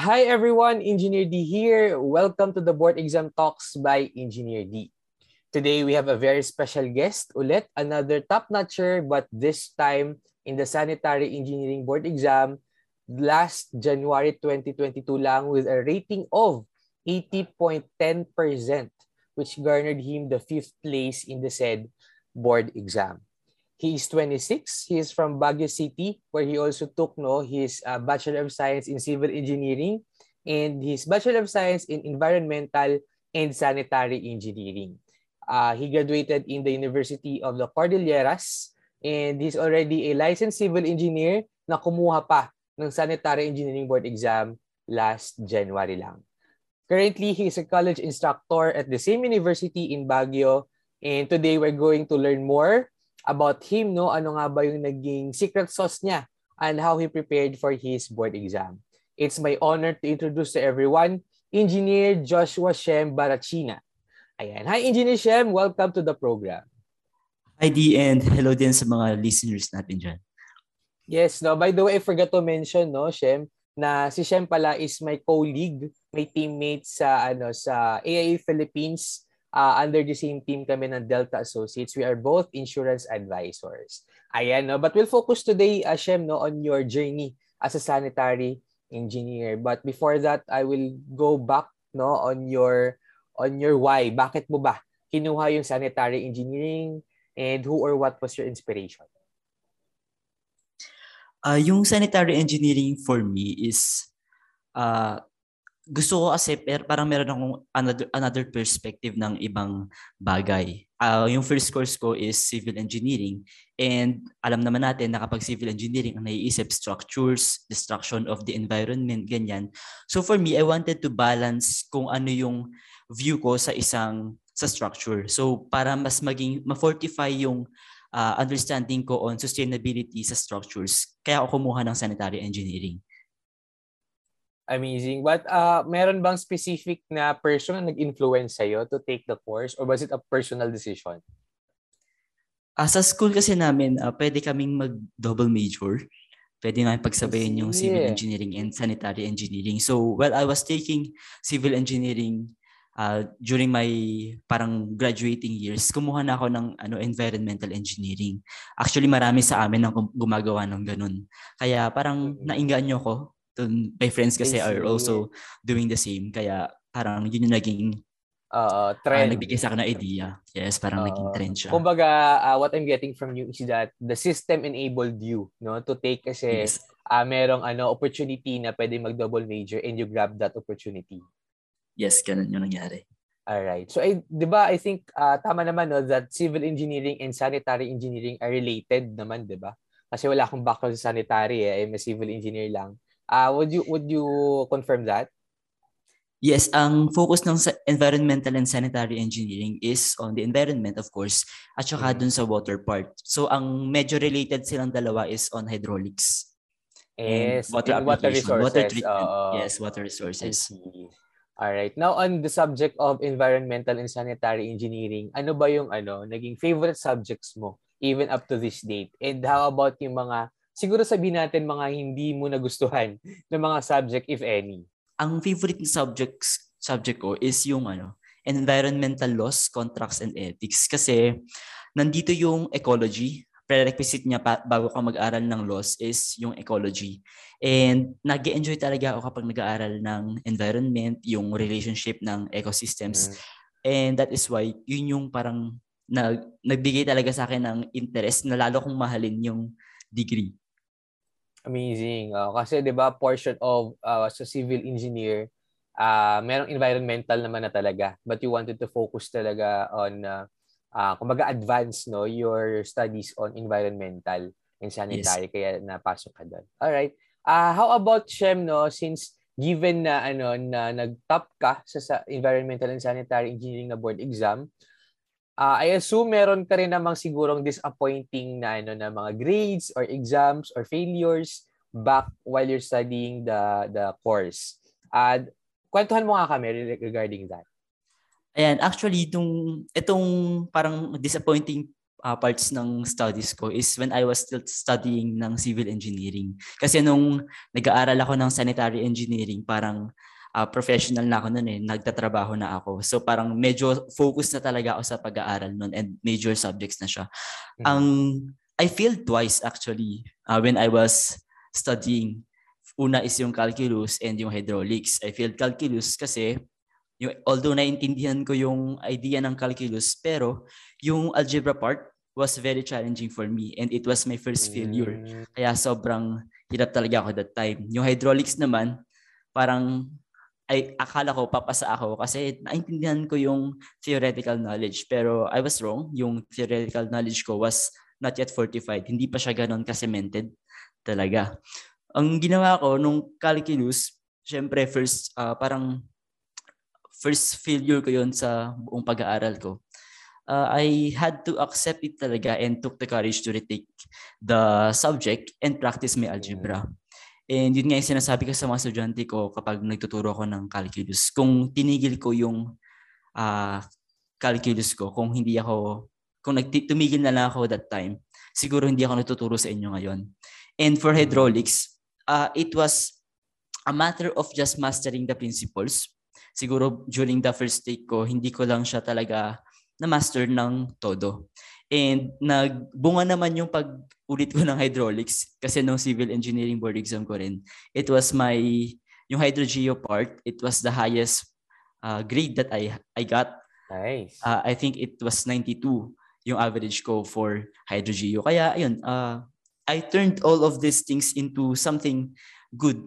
Hi everyone, Engineer D here. Welcome to the Board Exam Talks by Engineer D. Today we have a very special guest ulit, another top-notcher but this time in the Sanitary Engineering Board Exam last January 2022 lang with a rating of 80.10% which garnered him the fifth place in the said board exam. He is 26. He is from Baguio City, where he also took no his uh, Bachelor of Science in Civil Engineering and his Bachelor of Science in Environmental and Sanitary Engineering. Uh, he graduated in the University of the Cordilleras and he's already a licensed civil engineer na kumuha pa ng Sanitary Engineering Board exam last January lang. Currently, he is a college instructor at the same university in Baguio and today we're going to learn more about him, no? Ano nga ba yung naging secret sauce niya and how he prepared for his board exam. It's my honor to introduce to everyone Engineer Joshua Shem Barachina. Ayan. Hi, Engineer Shem. Welcome to the program. Hi, D, and hello din sa mga listeners natin dyan. Yes, no. By the way, I forgot to mention, no, Shem, na si Shem pala is my colleague, my teammate sa ano sa AIA Philippines uh, under the same team kami ng Delta Associates. We are both insurance advisors. Ayan, no? But we'll focus today, uh, Shem, no, on your journey as a sanitary engineer. But before that, I will go back no on your on your why. Bakit mo ba kinuha yung sanitary engineering and who or what was your inspiration? Uh, yung sanitary engineering for me is uh, gusto ko kasi per, parang meron akong another, another perspective ng ibang bagay. Uh, yung first course ko is civil engineering and alam naman natin na kapag civil engineering ang naiisip structures, destruction of the environment, ganyan. So for me, I wanted to balance kung ano yung view ko sa isang sa structure. So para mas maging ma-fortify yung uh, understanding ko on sustainability sa structures, kaya ako kumuha ng sanitary engineering. Amazing. But uh, meron bang specific na person na nag-influence sa'yo to take the course or was it a personal decision? Uh, sa school kasi namin, uh, pwede kaming mag-double major. Pwede namin pagsabayin yung civil engineering and sanitary engineering. So while I was taking civil engineering uh, during my parang graduating years, kumuha na ako ng ano environmental engineering. Actually, marami sa amin ang gumagawa ng ganun. Kaya parang mm-hmm. naingaan nyo ko my friends kasi are also doing the same. Kaya parang yun yung naging uh, trend. Uh, nagbigay sa akin ng idea. Yes, parang uh, naging trend siya. Kumbaga, uh, what I'm getting from you is that the system enabled you no to take kasi yes. uh, merong ano opportunity na pwede mag-double major and you grab that opportunity. Yes, ganun yung nangyari. All right. So, I, 'di ba, I think uh, tama naman no that civil engineering and sanitary engineering are related naman, 'di ba? Kasi wala akong background sa sanitary eh, I'm a civil engineer lang. Uh, would you would you confirm that? Yes, ang focus ng environmental and sanitary engineering is on the environment of course at saka mm. dun sa water part. So ang medyo related silang dalawa is on hydraulics. Yes, water, water resources. Water treatment. Uh, yes, water resources. All right. Now on the subject of environmental and sanitary engineering, ano ba yung ano naging favorite subjects mo even up to this date? And how about yung mga siguro sabihin natin mga hindi mo nagustuhan ng mga subject if any? Ang favorite subjects subject ko is yung ano, environmental laws, contracts and ethics kasi nandito yung ecology. Prerequisite niya pa, bago ka mag-aral ng laws is yung ecology. And nag enjoy talaga ako kapag nag-aaral ng environment, yung relationship ng ecosystems. Mm. And that is why yun yung parang na, nagbigay talaga sa akin ng interest na lalo kong mahalin yung degree. Amazing. Uh, kasi 'di ba portion of uh, sa civil engineer uh, merong environmental naman na talaga but you wanted to focus talaga on uh, uh, kumbaga advance no your studies on environmental and sanitary yes. kaya napasok ka doon. All right. Uh, how about Shem no since given na ano na nag-top ka sa, sa environmental and sanitary engineering na board exam uh, I assume meron ka rin namang sigurong disappointing na ano na mga grades or exams or failures back while you're studying the the course. Uh, kwentuhan mo nga kami regarding that. Ayan, actually, itong, itong parang disappointing uh, parts ng studies ko is when I was still studying ng civil engineering. Kasi nung nag-aaral ako ng sanitary engineering, parang uh, professional na ako noon eh, nagtatrabaho na ako. So parang medyo focus na talaga ako sa pag-aaral noon and major subjects na siya. Mm-hmm. Ang I failed twice actually uh, when I was studying. Una is yung calculus and yung hydraulics. I failed calculus kasi yung, although naintindihan ko yung idea ng calculus, pero yung algebra part was very challenging for me and it was my first failure. Mm. Kaya sobrang hirap talaga ako that time. Yung hydraulics naman, parang ay akala ko papasa ako kasi naintindihan ko yung theoretical knowledge pero I was wrong. Yung theoretical knowledge ko was not yet fortified. Hindi pa siya ganoon ka-cemented talaga. Ang ginawa ko nung calculus, syempre first uh, parang first failure ko yon sa buong pag-aaral ko. Uh, I had to accept it talaga and took the courage to retake the subject and practice my algebra. And yun nga yung sinasabi ko sa mga estudyante ko kapag nagtuturo ako ng calculus. Kung tinigil ko yung uh, calculus ko, kung hindi ako, kung tumigil na lang ako that time, siguro hindi ako natuturo sa inyo ngayon. And for hydraulics, uh, it was a matter of just mastering the principles siguro during the first take ko, hindi ko lang siya talaga na-master ng todo. And nagbunga naman yung pag-ulit ko ng hydraulics kasi nung civil engineering board exam ko rin. It was my, yung hydrogeo part, it was the highest uh, grade that I I got. Nice. Uh, I think it was 92 yung average ko for hydrogeo. Kaya ayun, uh, I turned all of these things into something good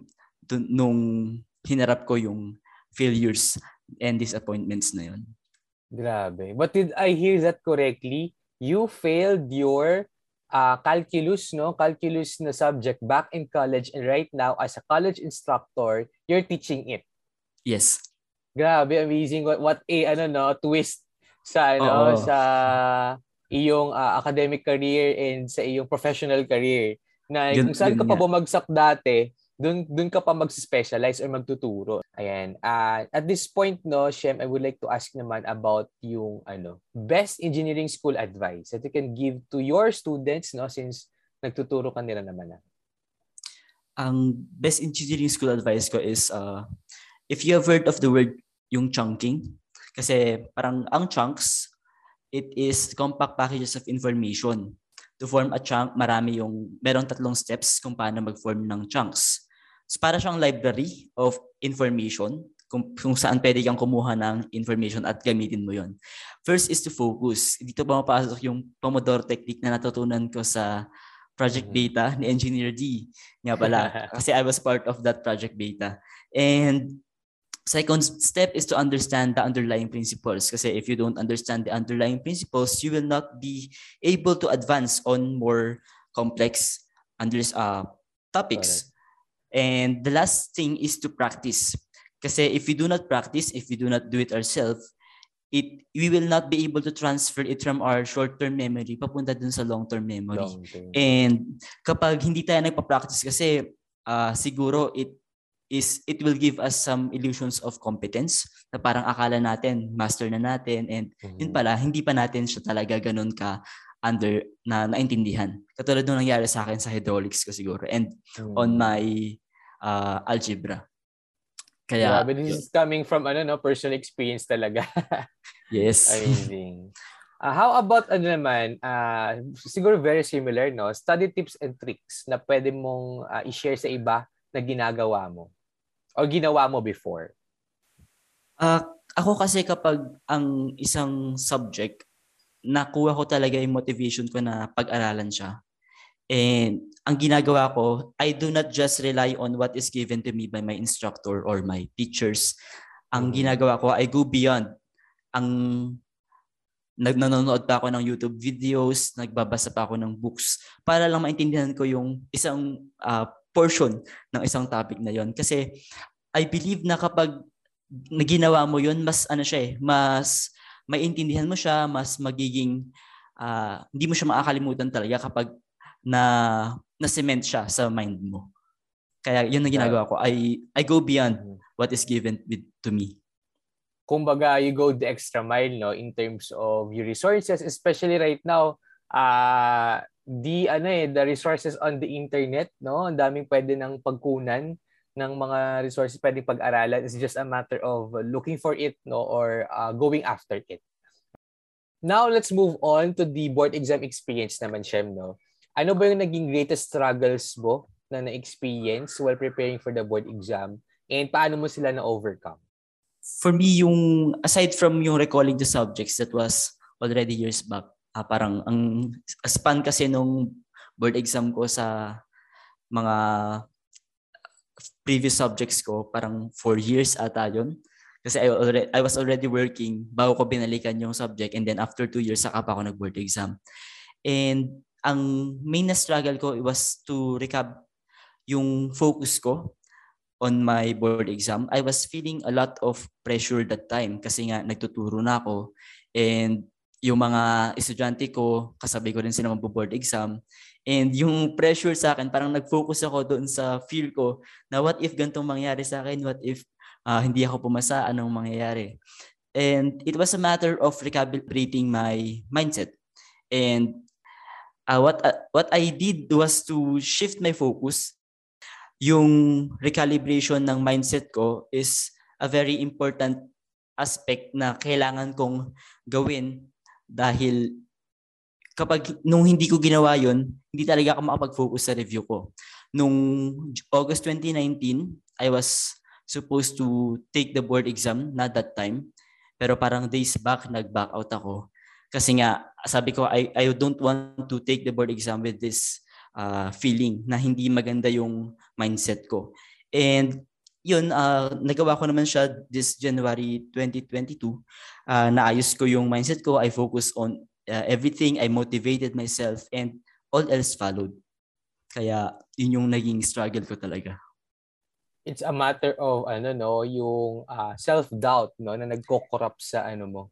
nung hinarap ko yung failures and disappointments na yun. Grabe. But did I hear that correctly? You failed your uh, calculus, no? Calculus na subject back in college and right now as a college instructor, you're teaching it. Yes. Grabe, amazing. What, what a ano no, twist sa ano Oo. sa iyong uh, academic career and sa iyong professional career. Na yun, kung saan ka pa bumagsak dati, dun dun ka pa mag-specialize or magtuturo. Ayan. Uh, at this point no, Shem, I would like to ask naman about yung ano, best engineering school advice that you can give to your students no since nagtuturo ka nila naman na. Ang best engineering school advice ko is uh, if you have heard of the word yung chunking kasi parang ang chunks it is compact packages of information to form a chunk, marami yung, merong tatlong steps kung paano mag-form ng chunks. So para siyang library of information kung, kung saan pwede kang kumuha ng information at gamitin mo yon. First is to focus. Dito ba mapasok yung Pomodoro technique na natutunan ko sa Project mm-hmm. Beta ni Engineer D. Nga pala. kasi I was part of that Project Beta. And second step is to understand the underlying principles. Kasi if you don't understand the underlying principles, you will not be able to advance on more complex under, uh, topics. And the last thing is to practice. Kasi if we do not practice, if we do not do it ourselves, it we will not be able to transfer it from our short-term memory papunta dun sa long-term memory. Long-term. And kapag hindi tayo nagpa-practice kasi uh, siguro it is it will give us some illusions of competence na parang akala natin master na natin and mm-hmm. yun pala hindi pa natin siya talaga ganun ka under na naintindihan. Katulad nung nangyari sa akin sa hydraulics ko siguro and mm-hmm. on my uh, algebra. Kaya, Grabe, this is coming from ano, no, personal experience talaga. yes. Amazing. Uh, how about ano naman, uh, siguro very similar, no? Study tips and tricks na pwede mong uh, i-share sa iba na ginagawa mo or ginawa mo before? Uh, ako kasi kapag ang isang subject, nakuha ko talaga yung motivation ko na pag-aralan siya. And ang ginagawa ko, I do not just rely on what is given to me by my instructor or my teachers. Ang mm. ginagawa ko, I go beyond. Ang nanonood pa ako ng YouTube videos, nagbabasa pa ako ng books para lang maintindihan ko yung isang uh, portion ng isang topic na yon. Kasi I believe na kapag naginawa mo yon mas ano siya eh, mas maintindihan mo siya, mas magiging uh, hindi mo siya makakalimutan talaga kapag na na-cement siya sa mind mo. Kaya yun ang ginagawa ko. I, I go beyond mm-hmm. what is given with, to me. Kumbaga, you go the extra mile no, in terms of your resources, especially right now, uh, the ano eh the resources on the internet no? Ang daming pwede nang pagkunan ng mga resources pwedeng pag-aralan. It's just a matter of looking for it no? Or uh, going after it. Now let's move on to the board exam experience naman Shem no? Ano ba yung naging greatest struggles mo na na-experience while preparing for the board exam? And paano mo sila na-overcome? For me yung aside from yung recalling the subjects that was already years back uh, parang ang span kasi nung board exam ko sa mga previous subjects ko, parang four years ata yun. Kasi I, already, I was already working bago ko binalikan yung subject and then after two years, saka pa ako nag-board exam. And ang main na struggle ko was to recap yung focus ko on my board exam. I was feeling a lot of pressure that time kasi nga nagtuturo na ako and yung mga estudyante ko, kasabay ko rin sila magbo-board exam. And yung pressure sa akin, parang nag-focus ako doon sa fear ko na what if gantong mangyari sa akin? What if uh, hindi ako pumasa? Anong mangyayari? And it was a matter of recalibrating my mindset. And uh, what uh, what I did was to shift my focus. Yung recalibration ng mindset ko is a very important aspect na kailangan kong gawin dahil kapag nung hindi ko ginawa yon hindi talaga ako makapag-focus sa review ko. Nung August 2019, I was supposed to take the board exam, not that time. Pero parang days back, nag-back out ako. Kasi nga, sabi ko, I, I don't want to take the board exam with this uh, feeling na hindi maganda yung mindset ko. And yun, uh, nagawa ko naman siya this January 2022. Uh, ah, naayos ko yung mindset ko. I focus on uh, everything. I motivated myself and all else followed. Kaya yun yung naging struggle ko talaga. It's a matter of ano no, yung uh, self-doubt no na nagko-corrupt sa ano mo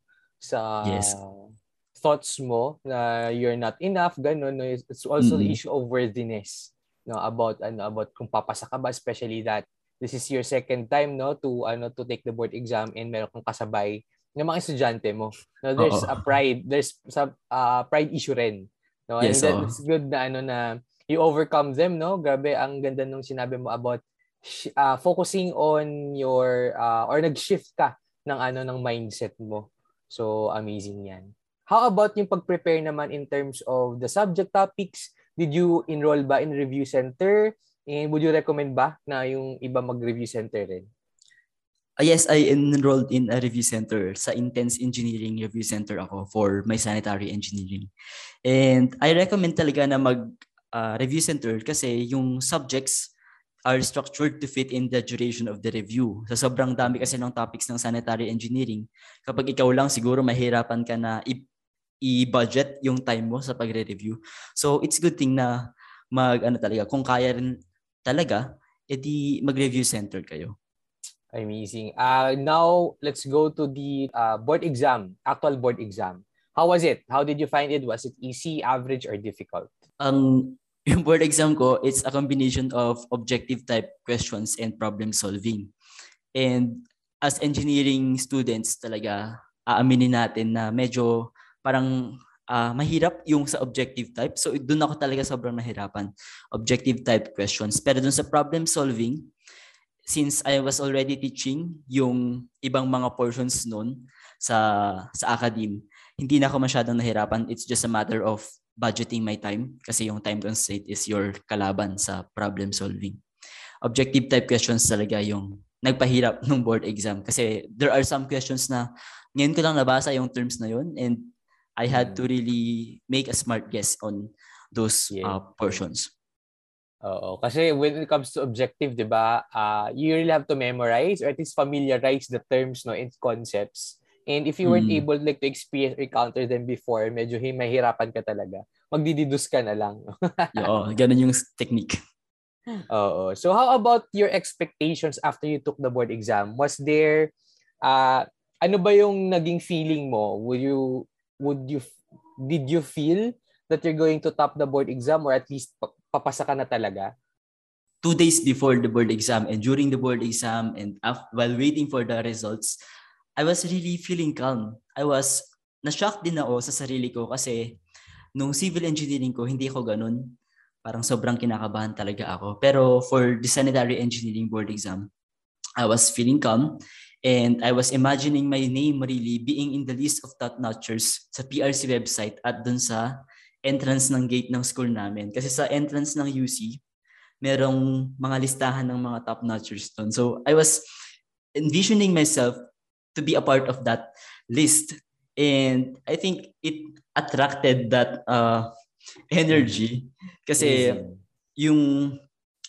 sa yes. thoughts mo na you're not enough ganun no it's also mm-hmm. the issue of worthiness no about ano about kung papasa ka ba especially that this is your second time no to ano to take the board exam and meron kang kasabay ng mga estudyante mo. No, there's Uh-oh. a pride, there's some uh, pride issue rin. No, yes, and it's good na ano na you overcome them, no? Grabe ang ganda nung sinabi mo about uh, focusing on your uh, or nag-shift ka ng ano ng mindset mo. So amazing 'yan. How about yung pag-prepare naman in terms of the subject topics? Did you enroll ba in review center? And would you recommend ba na yung iba mag-review center rin? Uh, yes, I enrolled in a review center sa Intense Engineering Review Center ako for my sanitary engineering. And I recommend talaga na mag uh, review center kasi yung subjects are structured to fit in the duration of the review. Sa sobrang dami kasi ng topics ng sanitary engineering, kapag ikaw lang siguro mahirapan ka na i- i-budget yung time mo sa pagre-review. So it's good thing na mag ano talaga kung kaya rin talaga, edi mag-review center kayo. Amazing. Uh, now, let's go to the uh, board exam, actual board exam. How was it? How did you find it? Was it easy, average, or difficult? Ang um, yung board exam ko, it's a combination of objective type questions and problem solving. And as engineering students talaga, aaminin natin na medyo parang uh, mahirap yung sa objective type. So doon ako talaga sobrang nahirapan. Objective type questions. Pero doon sa problem solving, since I was already teaching yung ibang mga portions noon sa sa academe, hindi na ako masyadong nahirapan. It's just a matter of budgeting my time kasi yung time constraint is your kalaban sa problem solving. Objective type questions talaga yung nagpahirap ng board exam kasi there are some questions na ngayon ko lang nabasa yung terms na yun and I had mm. to really make a smart guess on those yeah. uh, portions. Oo. Kasi when it comes to objective, di ba, uh, you really have to memorize or at least familiarize the terms no, and concepts. And if you weren't mm. able like to experience or encounter them before, medyo mahirapan ka talaga. Magdididus ka na lang. Oo, ganun yung technique. Oo. So how about your expectations after you took the board exam? Was there uh, ano ba yung naging feeling mo? Would you would you did you feel that you're going to top the board exam or at least papasa ka na talaga? Two days before the board exam and during the board exam and after, while waiting for the results, I was really feeling calm. I was na-shock din ako sa sarili ko kasi nung civil engineering ko, hindi ako ganun. Parang sobrang kinakabahan talaga ako. Pero for the sanitary engineering board exam, I was feeling calm and I was imagining my name really being in the list of top notchers sa PRC website at dun sa entrance ng gate ng school namin. Kasi sa entrance ng UC, merong mga listahan ng mga top notchers doon. So I was envisioning myself to be a part of that list. And I think it attracted that uh, energy. Kasi yung,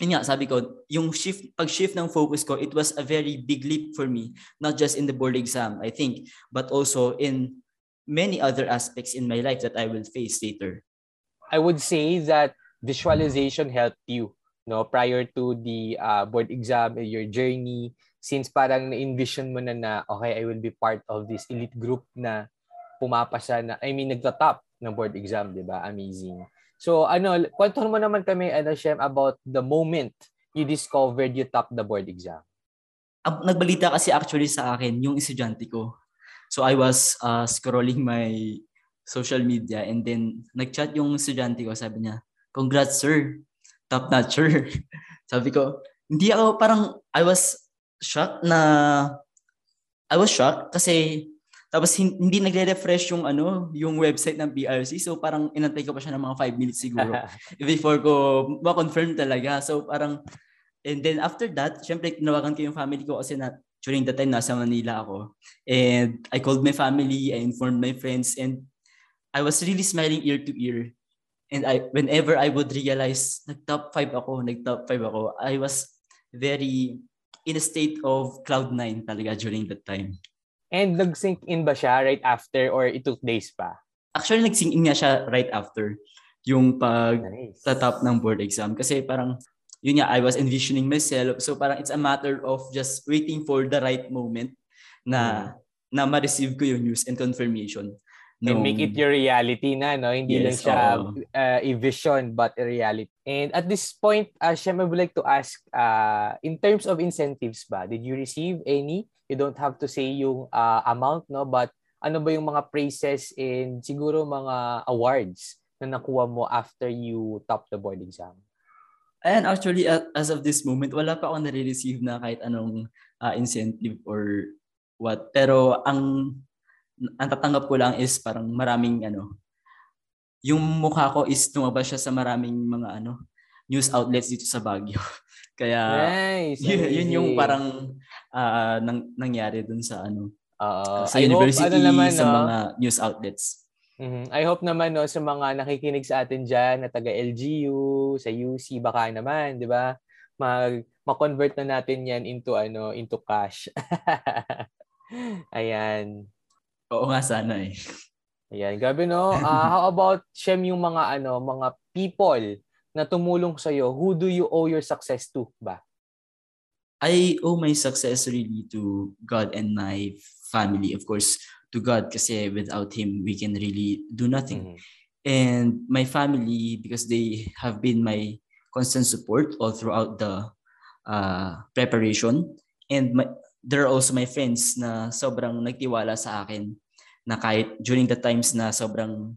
yun nga, sabi ko, yung shift, pag-shift ng focus ko, it was a very big leap for me. Not just in the board exam, I think, but also in many other aspects in my life that I will face later. I would say that visualization helped you no prior to the uh, board exam your journey since parang na-envision mo na na okay I will be part of this elite group na pumapasa na I mean nagta-top ng board exam, 'di ba? Amazing. So ano, kwento mo naman kami ano Shem about the moment you discovered you top the board exam. Nagbalita kasi actually sa akin yung estudyante ko. So I was uh, scrolling my social media and then nag-chat yung estudyante ko, sabi niya, "Congrats sir, top notcher." sabi ko, hindi ako parang I was shocked na I was shocked kasi tapos hindi nagre-refresh yung ano, yung website ng BRC. So parang inantay ko pa siya ng mga 5 minutes siguro before ko ma-confirm talaga. So parang and then after that, syempre tinawagan ko yung family ko kasi na during the time nasa Manila ako. And I called my family, I informed my friends and I was really smiling ear to ear. And I whenever I would realize nag-top 5 ako, nag-top 5 ako, I was very in a state of cloud nine talaga during that time. And nag-sync in ba siya right after or it took days pa? Actually, nag-sync in nga siya right after yung pag nice. top ng board exam. Kasi parang, yun nga, I was envisioning myself. So parang it's a matter of just waiting for the right moment na, mm. na ma-receive ko yung news and confirmation. No. And make it your reality na, no? Hindi yes, lang siya uh, a vision but a reality. And at this point, uh, Shem, I would like to ask, uh, in terms of incentives ba, did you receive any you don't have to say yung uh, amount no but ano ba yung mga praises and siguro mga awards na nakuha mo after you top the board exam? And actually, as of this moment, wala pa ako nare-receive na kahit anong uh, incentive or what. Pero ang ang tatanggap ko lang is parang maraming ano, yung mukha ko is tumabas siya sa maraming mga ano, news outlets dito sa Baguio. Kaya nice, yun, yun yung parang uh, nang, nangyari dun sa ano uh, sa I university, hope, ano naman, sa no? mga news outlets. Mm-hmm. I hope naman no sa mga nakikinig sa atin diyan na taga LGU, sa UC baka naman, 'di ba? Mag ma-convert na natin 'yan into ano, into cash. Ayan. Oo nga sana eh. Ayan, grabe no. Uh, how about Shem yung mga ano, mga people na tumulong sa iyo? Who do you owe your success to ba? I owe my success really to God and my family. Of course, to God kasi without Him, we can really do nothing. Mm-hmm. And my family, because they have been my constant support all throughout the uh, preparation. And my, there are also my friends na sobrang nagtiwala sa akin na kahit during the times na sobrang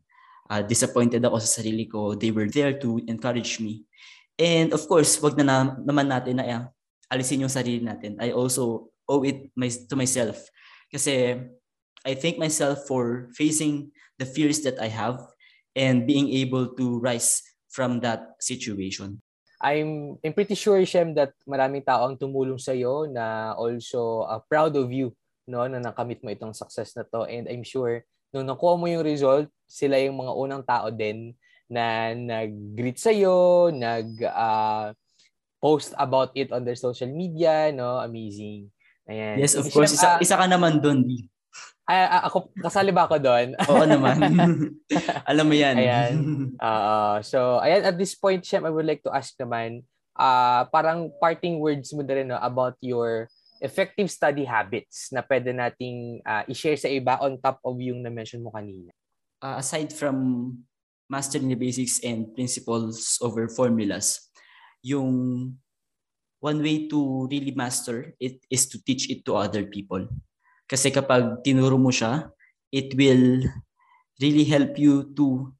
uh, disappointed ako sa sarili ko, they were there to encourage me. And of course, wag na, na naman natin na uh, alisin yung sarili natin. I also owe it my, to myself. Kasi I thank myself for facing the fears that I have and being able to rise from that situation. I'm, I'm pretty sure, Shem, that maraming tao ang tumulong sa iyo na also uh, proud of you no, na nakamit mo itong success na to. And I'm sure, nung nakuha mo yung result, sila yung mga unang tao din na nag-greet sa'yo, nag, uh, post about it on their social media, no? Amazing. Ayan. Yes, of course. Isa, uh, isa ka naman doon, Di. Ay, ako, kasali ba ako doon? Oo naman. Alam mo yan. Ayan. Uh, so, ayan, at this point, Shem, I would like to ask naman, uh, parang parting words mo na rin no, about your effective study habits na pwede nating uh, i-share sa iba on top of yung na-mention mo kanina. Uh, aside from mastering the basics and principles over formulas, yung one way to really master it is to teach it to other people. Kasi kapag tinuro mo siya, it will really help you to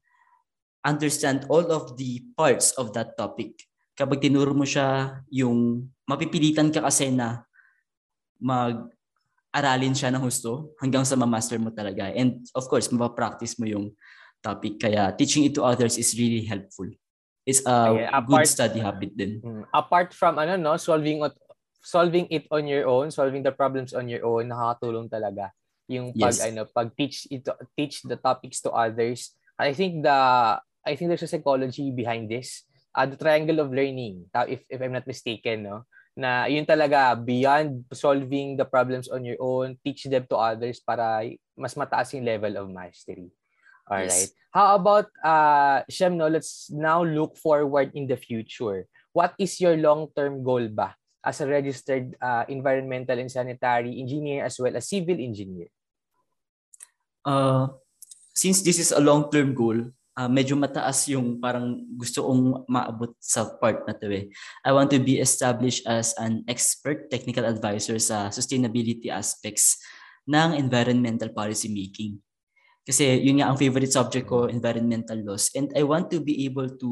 understand all of the parts of that topic. Kapag tinuro mo siya, yung mapipilitan ka kasi na mag-aralin siya ng husto hanggang sa ma-master mo talaga. And of course, mapapractice mo yung topic. Kaya teaching it to others is really helpful. It's a Okay, apart- good study habit din. Mm. Apart from ano no, solving solving it on your own, solving the problems on your own, nakakatulong talaga yung pag Yes. ano, pag teach ito teach the topics to others. I think the I think there's a psychology behind this. Uh, the triangle of learning, if if I'm not mistaken, no. Na yun talaga beyond solving the problems on your own, teach them to others para mas mataas yung level of mastery. All Yes. right. How about uh Shem, no, let's now look forward in the future. What is your long-term goal ba as a registered uh, environmental and sanitary engineer as well as civil engineer? Uh, since this is a long-term goal, uh, medyo mataas yung parang gusto kong maabot sa part na to eh. I want to be established as an expert technical advisor sa sustainability aspects ng environmental policy making. Kasi yun nga ang favorite subject ko, environmental laws. And I want to be able to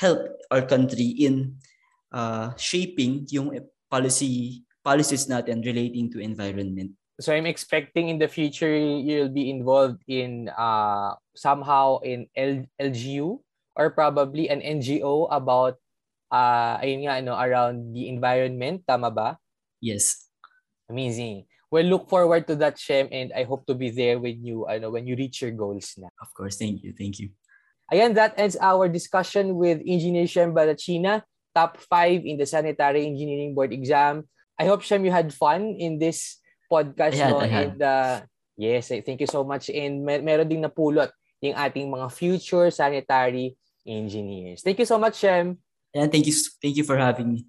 help our country in uh, shaping yung policy policies natin relating to environment. So I'm expecting in the future you'll be involved in uh, somehow in L- LGU or probably an NGO about uh, ayun nga, ano, around the environment. Tama ba? Yes. Amazing. Well, look forward to that, Shem, and I hope to be there with you ano, when you reach your goals na. Of course. Thank you. Thank you. Ayan, that ends our discussion with Engineer Shem Balachina, top 5 in the Sanitary Engineering Board exam. I hope, Shem, you had fun in this podcast. Had, no? And, uh, yes, thank you so much. And mer- meron ding napulot yung ating mga future sanitary engineers. Thank you so much, Shem. And thank you thank you for having me.